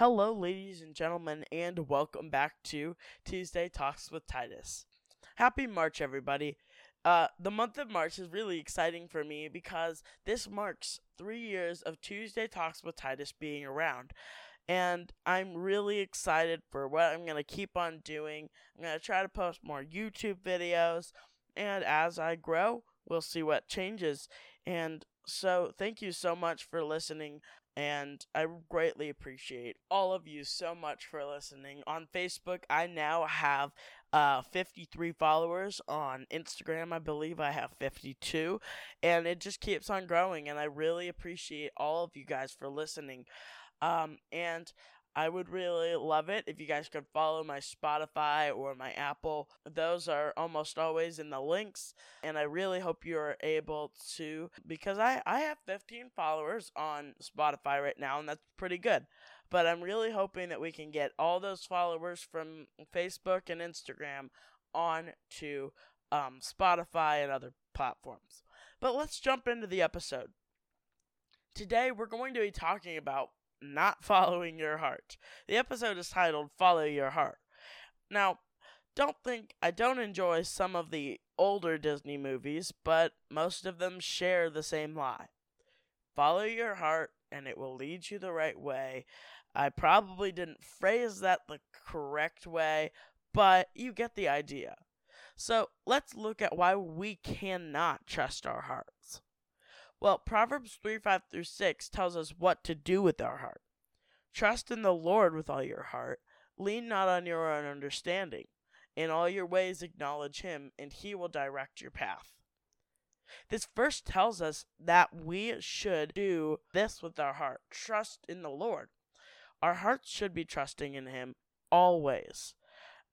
Hello, ladies and gentlemen, and welcome back to Tuesday Talks with Titus. Happy March, everybody. Uh, the month of March is really exciting for me because this marks three years of Tuesday Talks with Titus being around. And I'm really excited for what I'm going to keep on doing. I'm going to try to post more YouTube videos. And as I grow, we'll see what changes. And so, thank you so much for listening and I greatly appreciate all of you so much for listening. On Facebook, I now have uh, 53 followers. On Instagram, I believe I have 52, and it just keeps on growing. And I really appreciate all of you guys for listening. Um, and I would really love it if you guys could follow my Spotify or my Apple. Those are almost always in the links. And I really hope you're able to, because I, I have 15 followers on Spotify right now, and that's pretty good. But I'm really hoping that we can get all those followers from Facebook and Instagram on to um, Spotify and other platforms. But let's jump into the episode. Today, we're going to be talking about not following your heart. The episode is titled Follow Your Heart. Now, don't think I don't enjoy some of the older Disney movies, but most of them share the same lie. Follow your heart and it will lead you the right way. I probably didn't phrase that the correct way, but you get the idea. So let's look at why we cannot trust our hearts. Well, Proverbs 3 5 through 6 tells us what to do with our heart. Trust in the Lord with all your heart. Lean not on your own understanding. In all your ways acknowledge him, and he will direct your path. This verse tells us that we should do this with our heart trust in the Lord. Our hearts should be trusting in him always.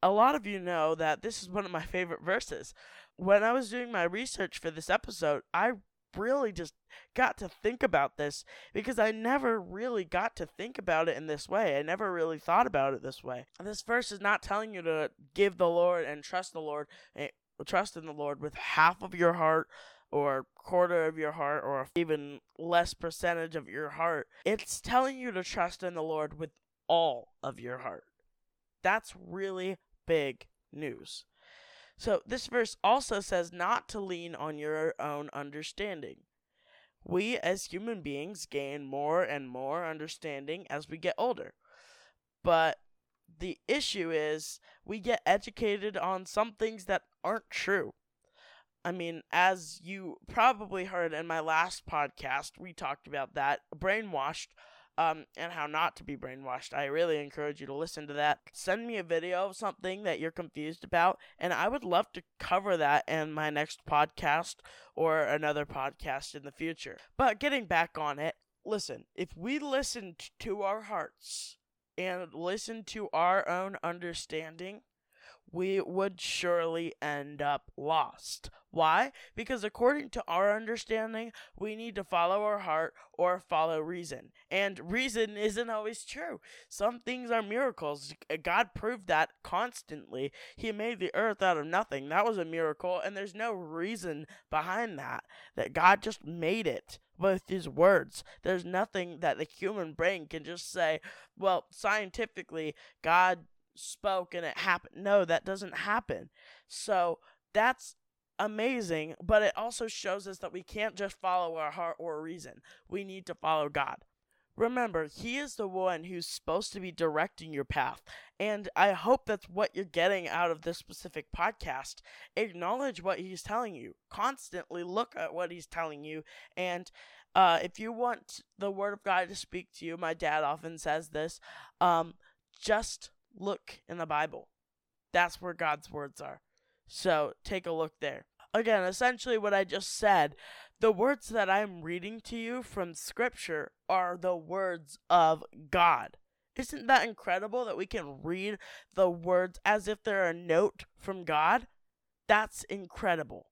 A lot of you know that this is one of my favorite verses. When I was doing my research for this episode, I really just got to think about this because I never really got to think about it in this way. I never really thought about it this way. This verse is not telling you to give the Lord and trust the Lord, eh, trust in the Lord with half of your heart or quarter of your heart or even less percentage of your heart. It's telling you to trust in the Lord with all of your heart. That's really big news. So, this verse also says not to lean on your own understanding. We as human beings gain more and more understanding as we get older. But the issue is we get educated on some things that aren't true. I mean, as you probably heard in my last podcast, we talked about that brainwashed um, and how not to be brainwashed. I really encourage you to listen to that. Send me a video of something that you're confused about, and I would love to cover that in my next podcast or another podcast in the future. But getting back on it, listen, if we listened to our hearts and listen to our own understanding, we would surely end up lost. Why? Because according to our understanding, we need to follow our heart or follow reason. And reason isn't always true. Some things are miracles. God proved that constantly. He made the earth out of nothing. That was a miracle, and there's no reason behind that. That God just made it with his words. There's nothing that the human brain can just say, well, scientifically, God spoke and it happened. No, that doesn't happen. So that's amazing, but it also shows us that we can't just follow our heart or reason. We need to follow God. Remember, He is the one who's supposed to be directing your path. And I hope that's what you're getting out of this specific podcast. Acknowledge what He's telling you. Constantly look at what He's telling you. And uh, if you want the Word of God to speak to you, my dad often says this um, just look in the Bible. That's where God's words are. So take a look there. Again, essentially what I just said, the words that I'm reading to you from Scripture are the words of God. Isn't that incredible that we can read the words as if they're a note from God? That's incredible.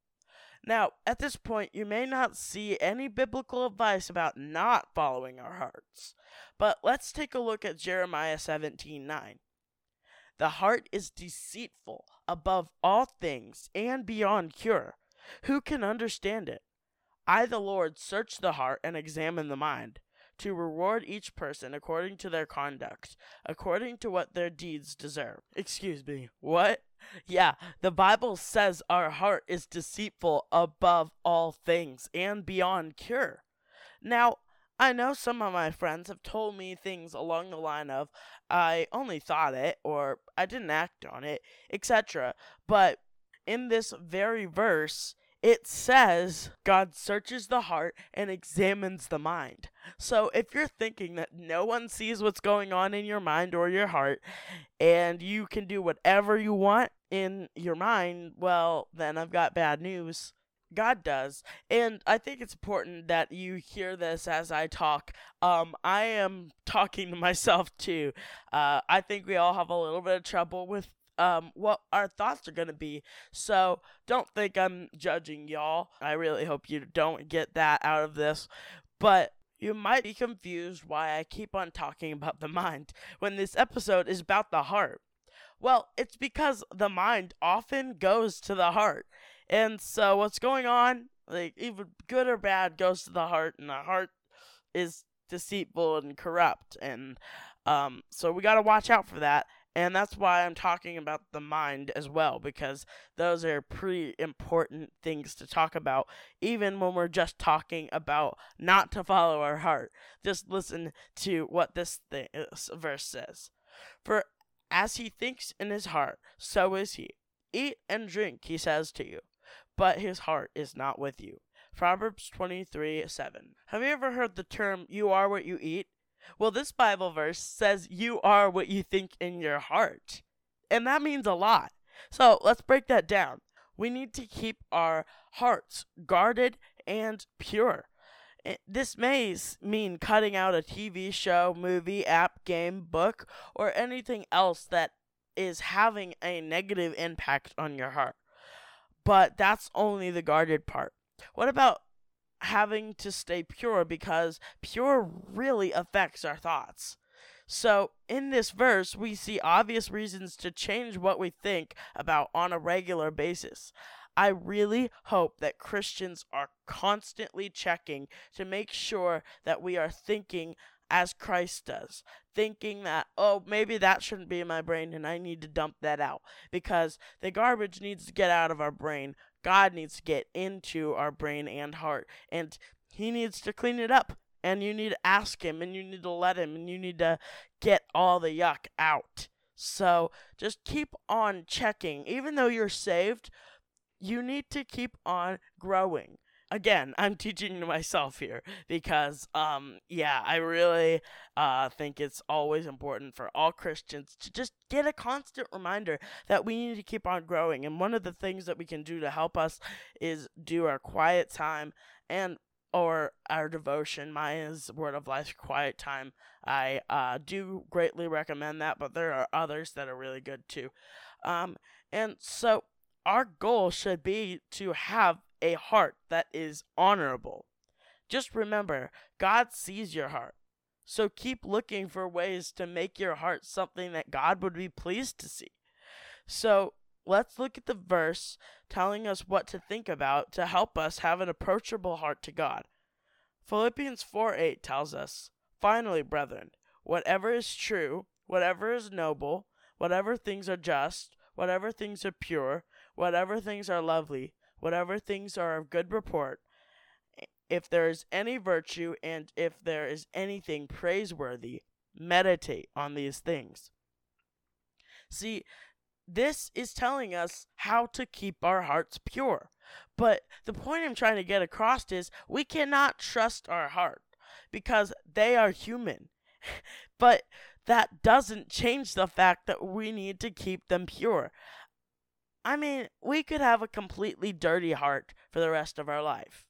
Now, at this point, you may not see any biblical advice about not following our hearts. But let's take a look at Jeremiah 17 9. The heart is deceitful above all things and beyond cure. Who can understand it? I, the Lord, search the heart and examine the mind, to reward each person according to their conduct, according to what their deeds deserve. Excuse me, what? Yeah, the Bible says our heart is deceitful above all things and beyond cure. Now, I know some of my friends have told me things along the line of, I only thought it, or I didn't act on it, etc. But in this very verse, it says God searches the heart and examines the mind. So if you're thinking that no one sees what's going on in your mind or your heart, and you can do whatever you want in your mind, well, then I've got bad news. God does. And I think it's important that you hear this as I talk. Um, I am talking to myself too. Uh, I think we all have a little bit of trouble with um, what our thoughts are going to be. So don't think I'm judging y'all. I really hope you don't get that out of this. But you might be confused why I keep on talking about the mind when this episode is about the heart. Well, it's because the mind often goes to the heart. And so what's going on, like even good or bad, goes to the heart, and the heart is deceitful and corrupt. And um, so we got to watch out for that. And that's why I'm talking about the mind as well, because those are pretty important things to talk about, even when we're just talking about not to follow our heart. Just listen to what this, this verse says. For as he thinks in his heart, so is he. Eat and drink, he says to you, but his heart is not with you. Proverbs 23 7. Have you ever heard the term, you are what you eat? Well, this Bible verse says you are what you think in your heart. And that means a lot. So let's break that down. We need to keep our hearts guarded and pure. Eh, this may mean cutting out a TV show, movie, app, game, book, or anything else that is having a negative impact on your heart. But that's only the guarded part. What about having to stay pure because pure really affects our thoughts. So, in this verse, we see obvious reasons to change what we think about on a regular basis. I really hope that Christians are constantly checking to make sure that we are thinking as Christ does, thinking that, oh, maybe that shouldn't be in my brain and I need to dump that out because the garbage needs to get out of our brain God needs to get into our brain and heart, and He needs to clean it up. And you need to ask Him, and you need to let Him, and you need to get all the yuck out. So just keep on checking. Even though you're saved, you need to keep on growing again, I'm teaching to myself here because, um, yeah, I really uh, think it's always important for all Christians to just get a constant reminder that we need to keep on growing. And one of the things that we can do to help us is do our quiet time and or our devotion. Mine is Word of Life Quiet Time. I uh, do greatly recommend that, but there are others that are really good too. Um, and so our goal should be to have a heart that is honorable. Just remember, God sees your heart. So keep looking for ways to make your heart something that God would be pleased to see. So let's look at the verse telling us what to think about to help us have an approachable heart to God. Philippians 4 8 tells us, Finally, brethren, whatever is true, whatever is noble, whatever things are just, whatever things are pure, whatever things are lovely, whatever things are of good report, if there is any virtue and if there is anything praiseworthy, meditate on these things. See, this is telling us how to keep our hearts pure. But the point I'm trying to get across is we cannot trust our heart because they are human. but that doesn't change the fact that we need to keep them pure. I mean, we could have a completely dirty heart for the rest of our life.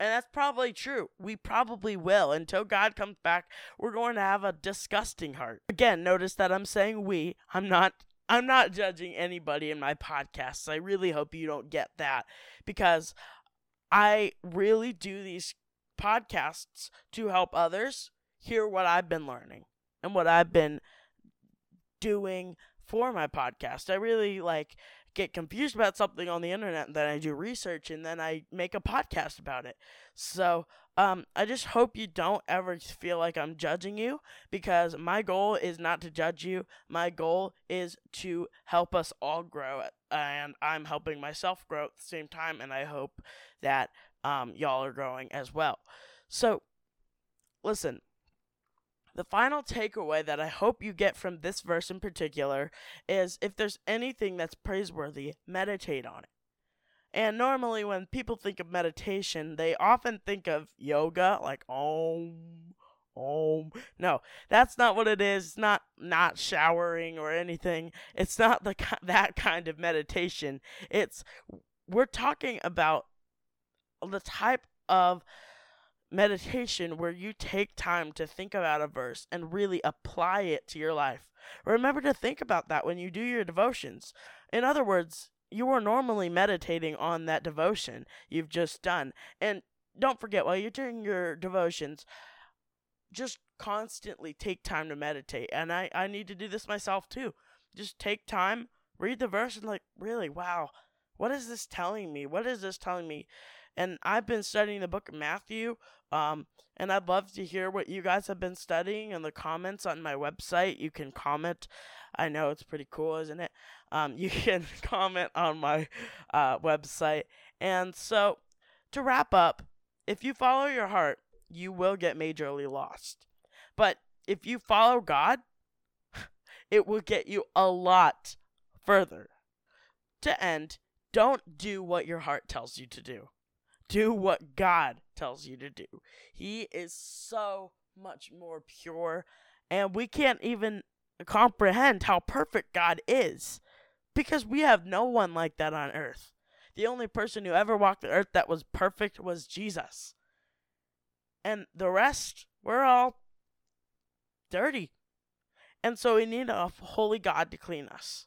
And that's probably true. We probably will. Until God comes back, we're going to have a disgusting heart. Again, notice that I'm saying we. I'm not I'm not judging anybody in my podcasts. I really hope you don't get that because I really do these podcasts to help others hear what I've been learning and what I've been doing for my podcast. I really like get confused about something on the internet, and then I do research, and then I make a podcast about it. So, um, I just hope you don't ever feel like I'm judging you because my goal is not to judge you. My goal is to help us all grow, and I'm helping myself grow at the same time, and I hope that um, y'all are growing as well. So, listen, the final takeaway that I hope you get from this verse in particular is if there's anything that's praiseworthy, meditate on it. And normally, when people think of meditation, they often think of yoga, like om, om. No, that's not what it is. It's not not showering or anything. It's not the that kind of meditation. It's we're talking about the type of meditation where you take time to think about a verse and really apply it to your life. Remember to think about that when you do your devotions. In other words, you are normally meditating on that devotion you've just done. And don't forget, while you're doing your devotions, just constantly take time to meditate. And I, I need to do this myself too. Just take time, read the verse, and like, really, wow, what is this telling me? What is this telling me? And I've been studying the book of Matthew. Um, and I'd love to hear what you guys have been studying in the comments on my website. You can comment. I know it's pretty cool, isn't it? Um, you can comment on my uh, website. And so, to wrap up, if you follow your heart, you will get majorly lost. But if you follow God, it will get you a lot further. To end, don't do what your heart tells you to do do what God tells you to do. He is so much more pure, and we can't even comprehend how perfect God is because we have no one like that on earth. The only person who ever walked the earth that was perfect was Jesus. And the rest, we're all dirty. And so we need a holy God to clean us.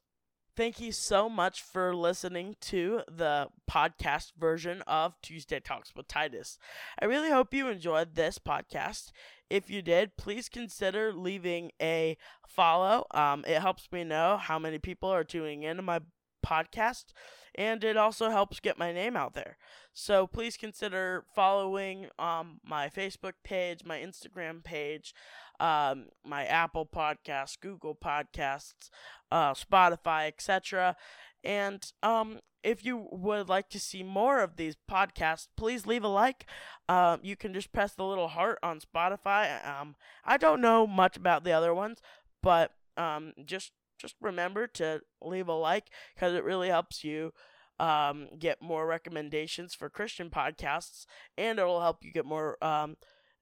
Thank you so much for listening to the podcast version of Tuesday Talks with Titus. I really hope you enjoyed this podcast. If you did, please consider leaving a follow. Um, it helps me know how many people are tuning into my podcast, and it also helps get my name out there. So please consider following um, my Facebook page, my Instagram page um, my Apple Podcasts, Google Podcasts, uh, Spotify, etc. And um, if you would like to see more of these podcasts, please leave a like. Uh, you can just press the little heart on Spotify. Um, I don't know much about the other ones, but um, just just remember to leave a like because it really helps you um, get more recommendations for Christian podcasts, and it will help you get more um,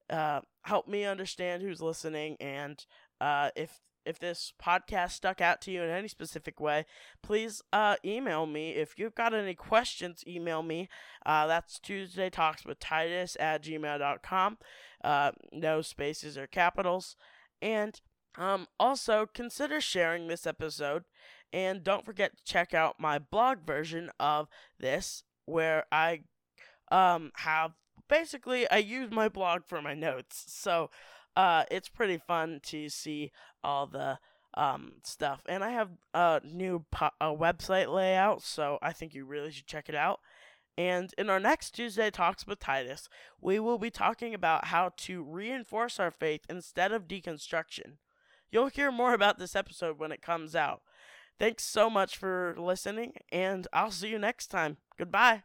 uh, help me understand who's listening and uh, if if this podcast stuck out to you in any specific way, please uh, email me. If you've got any questions, email me. Uh, that's Tuesday Talks with Titus at gmail.com. Uh, no spaces or capitals. And um, also consider sharing this episode. And don't forget to check out my blog version of this, where I um, have basically I use my blog for my notes. So uh, it's pretty fun to see all the um, stuff. And I have a new po- a website layout, so I think you really should check it out. And in our next Tuesday Talks with Titus, we will be talking about how to reinforce our faith instead of deconstruction. You'll hear more about this episode when it comes out. Thanks so much for listening, and I'll see you next time. Goodbye.